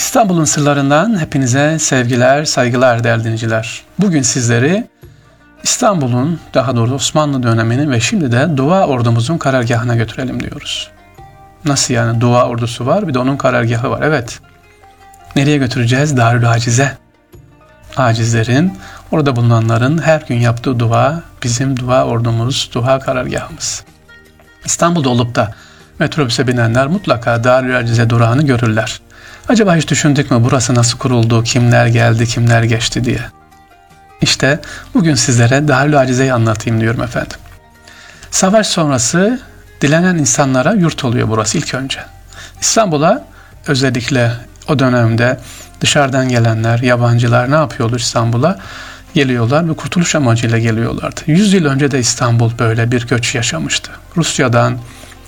İstanbul'un sırlarından hepinize sevgiler, saygılar değerli dinleyiciler. Bugün sizleri İstanbul'un, daha doğrusu Osmanlı döneminin ve şimdi de Dua ordumuzun karargahına götürelim diyoruz. Nasıl yani? Dua ordusu var, bir de onun karargahı var. Evet. Nereye götüreceğiz? Darül Acize. Acizlerin, orada bulunanların her gün yaptığı dua bizim dua ordumuz, dua karargahımız. İstanbul'da olup da metrobüse binenler mutlaka Darül Acize durağını görürler. Acaba hiç düşündük mü burası nasıl kuruldu, kimler geldi, kimler geçti diye. İşte bugün sizlere Darül Acize'yi anlatayım diyorum efendim. Savaş sonrası dilenen insanlara yurt oluyor burası ilk önce. İstanbul'a özellikle o dönemde dışarıdan gelenler, yabancılar ne yapıyordu İstanbul'a? Geliyorlar ve kurtuluş amacıyla geliyorlardı. Yüz yıl önce de İstanbul böyle bir göç yaşamıştı. Rusya'dan,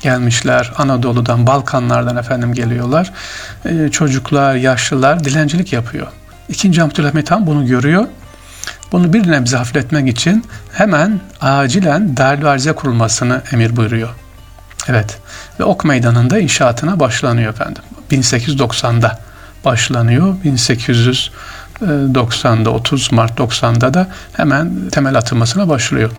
gelmişler. Anadolu'dan, Balkanlardan efendim geliyorlar. Ee, çocuklar, yaşlılar dilencilik yapıyor. İkinci Abdülhamit Han bunu görüyor. Bunu bir nebze hafifletmek için hemen acilen Darül kurulmasını emir buyuruyor. Evet ve Ok Meydanı'nda inşaatına başlanıyor efendim. 1890'da başlanıyor. 1890'da 30 Mart 90'da da hemen temel atılmasına başlıyor.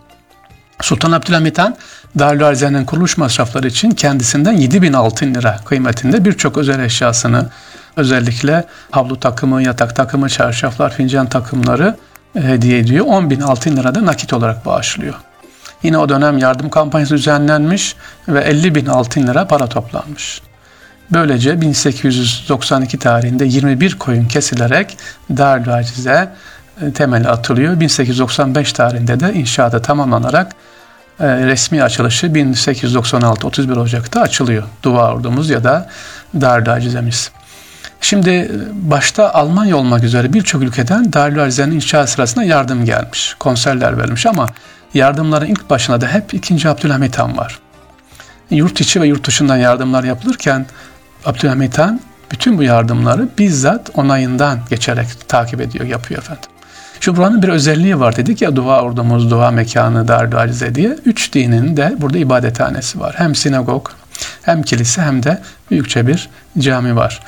Sultan Abdülhamit Han Darül Arize'nin kuruluş masrafları için kendisinden 7 bin altın lira kıymetinde birçok özel eşyasını özellikle havlu takımı, yatak takımı, çarşaflar, fincan takımları e, hediye ediyor. 10 bin altın lira da nakit olarak bağışlıyor. Yine o dönem yardım kampanyası düzenlenmiş ve 50 bin altın lira para toplanmış. Böylece 1892 tarihinde 21 koyun kesilerek Darül Acize e, temeli atılıyor. 1895 tarihinde de inşaata tamamlanarak e, resmi açılışı 1896-31 Ocak'ta açılıyor. Dua ordumuz ya da Darül Acizemiz. Şimdi e, başta Almanya olmak üzere birçok ülkeden Darül Acize'nin inşa sırasında yardım gelmiş. Konserler verilmiş ama yardımların ilk başına da hep 2. Abdülhamit Han var. Yurt içi ve yurt dışından yardımlar yapılırken Abdülhamit Han bütün bu yardımları bizzat onayından geçerek takip ediyor, yapıyor efendim. Şu buranın bir özelliği var dedik ya dua ordumuz, dua mekanı, dar alize diye. Üç dinin de burada ibadethanesi var. Hem sinagog, hem kilise hem de büyükçe bir cami var.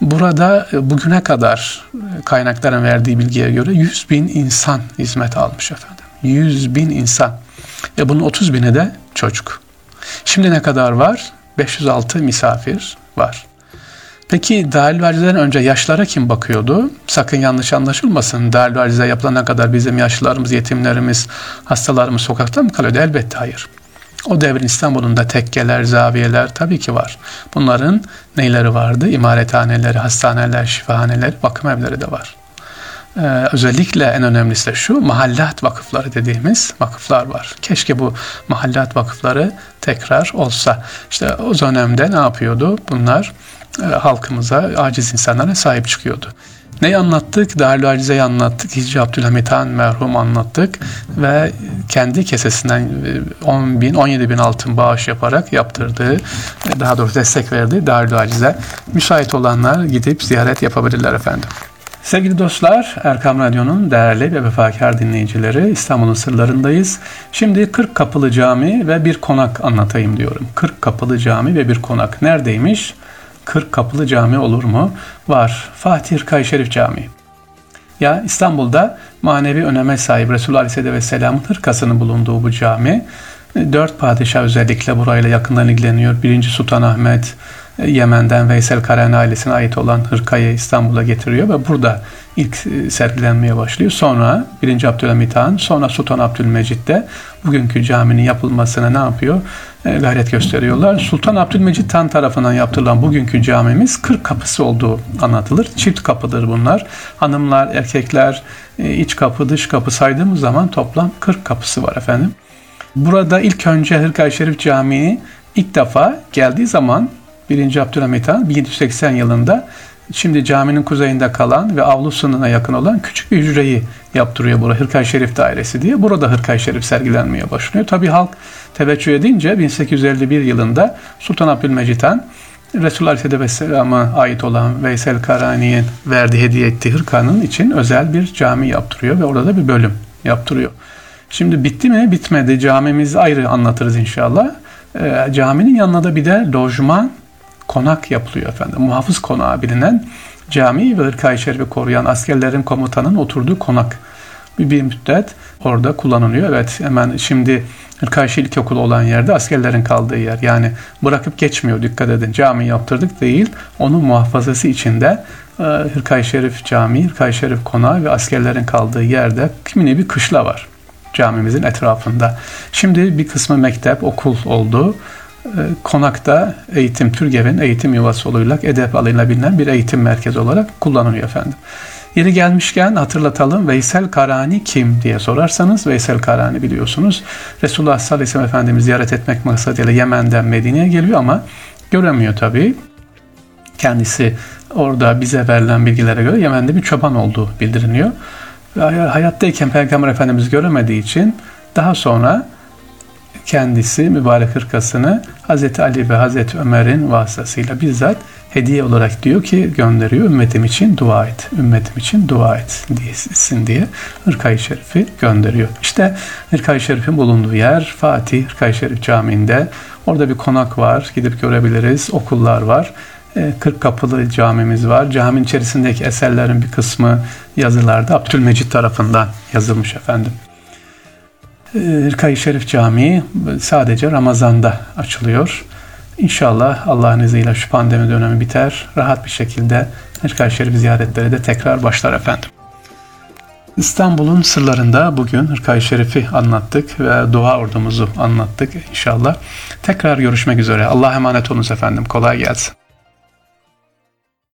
Burada e, bugüne kadar e, kaynakların verdiği bilgiye göre 100 bin insan hizmet almış efendim. 100 bin insan. Ve bunun 30 bini de çocuk. Şimdi ne kadar var? 506 misafir var. Peki Darül Acize'den önce yaşlara kim bakıyordu? Sakın yanlış anlaşılmasın. Darül Acize yapılana kadar bizim yaşlılarımız, yetimlerimiz, hastalarımız sokakta mı kalıyordu? Elbette hayır. O devrin İstanbul'un da tekkeler, zaviyeler tabii ki var. Bunların neyleri vardı? İmarethaneleri, hastaneler, şifahaneler, bakım evleri de var. Ee, özellikle en önemlisi de şu mahallat vakıfları dediğimiz vakıflar var. Keşke bu mahallat vakıfları tekrar olsa. İşte o dönemde ne yapıyordu? Bunlar e, halkımıza, aciz insanlara sahip çıkıyordu. Neyi anlattık? Darül Acize'yi anlattık. Hicri Abdülhamit Han merhum anlattık. Ve kendi kesesinden 10 e, bin, 17 bin altın bağış yaparak yaptırdığı, daha doğrusu destek verdi Darül Acize. Müsait olanlar gidip ziyaret yapabilirler efendim. Sevgili dostlar, Erkam Radyo'nun değerli ve vefakar dinleyicileri İstanbul'un sırlarındayız. Şimdi 40 Kapılı Cami ve bir konak anlatayım diyorum. 40 Kapılı Cami ve bir konak neredeymiş? 40 kapılı cami olur mu? Var. Fatih Hırkay Şerif Camii. Ya İstanbul'da manevi öneme sahip Resulullah Aleyhisselatü Vesselam'ın hırkasının bulunduğu bu cami. Dört padişah özellikle burayla yakından ilgileniyor. Birinci Sultan Ahmet, Yemen'den Veysel Karen ailesine ait olan hırkayı İstanbul'a getiriyor ve burada ilk e, sergilenmeye başlıyor. Sonra 1. Abdülhamit Han, sonra Sultan Abdülmecit de bugünkü caminin yapılmasına ne yapıyor? E, gayret gösteriyorlar. Sultan Abdülmecit Han tarafından yaptırılan bugünkü camimiz 40 kapısı olduğu anlatılır. Çift kapıdır bunlar. Hanımlar, erkekler, e, iç kapı, dış kapı saydığımız zaman toplam 40 kapısı var efendim. Burada ilk önce Hırkay Şerif Camii ilk defa geldiği zaman 1. Abdülhamit Han 1780 yılında şimdi caminin kuzeyinde kalan ve avlusununa yakın olan küçük bir hücreyi yaptırıyor burada Hırkay Şerif Dairesi diye. Burada Hırkay Şerif sergilenmeye başlıyor. Tabi halk teveccüh edince 1851 yılında Sultan Abdülmecit Han Resulullah Aleyhisselam'a ait olan Veysel Karani'ye verdiği hediye ettiği hırkanın için özel bir cami yaptırıyor ve orada bir bölüm yaptırıyor. Şimdi bitti mi? Bitmedi. Camimizi ayrı anlatırız inşallah. E, caminin yanına da bir de lojman konak yapılıyor efendim. Muhafız konağı bilinen cami ve Hırkayı Şerif'i koruyan askerlerin komutanın oturduğu konak. Bir, bir müddet orada kullanılıyor. Evet hemen şimdi Hırkayşı İlkokulu olan yerde askerlerin kaldığı yer. Yani bırakıp geçmiyor dikkat edin. Cami yaptırdık değil. Onun muhafazası içinde e, Hırkayı Şerif Camii, Hırkayı Şerif Konağı ve askerlerin kaldığı yerde kimini bir kışla var camimizin etrafında. Şimdi bir kısmı mektep, okul oldu. Konakta eğitim, Türgev'in eğitim yuvası olarak edep alıyla bilinen bir eğitim merkezi olarak kullanılıyor efendim. Yeri gelmişken hatırlatalım Veysel Karani kim diye sorarsanız Veysel Karani biliyorsunuz Resulullah sallallahu aleyhi ve sellem Efendimiz ziyaret etmek maksadıyla Yemen'den Medine'ye geliyor ama göremiyor tabii. Kendisi orada bize verilen bilgilere göre Yemen'de bir çoban olduğu bildiriliyor. Hayattayken Peygamber Efendimiz göremediği için daha sonra kendisi mübarek hırkasını Hazreti Ali ve Hazreti Ömer'in vasıtasıyla bizzat hediye olarak diyor ki gönderiyor ümmetim için dua et. Ümmetim için dua et diyesin diye Hırkayı Şerif'i gönderiyor. İşte Hırkayı Şerif'in bulunduğu yer Fatih Hırkayı Şerif Camii'nde. Orada bir konak var. Gidip görebiliriz. Okullar var. 40 kapılı camimiz var. Caminin içerisindeki eserlerin bir kısmı yazılarda Abdülmecit tarafından yazılmış efendim. Hırkayı Şerif Camii sadece Ramazan'da açılıyor. İnşallah Allah'ın izniyle şu pandemi dönemi biter. Rahat bir şekilde Hırkayı Şerif ziyaretleri de tekrar başlar efendim. İstanbul'un sırlarında bugün Hırkayı Şerif'i anlattık ve dua ordumuzu anlattık inşallah. Tekrar görüşmek üzere. Allah'a emanet olunuz efendim. Kolay gelsin.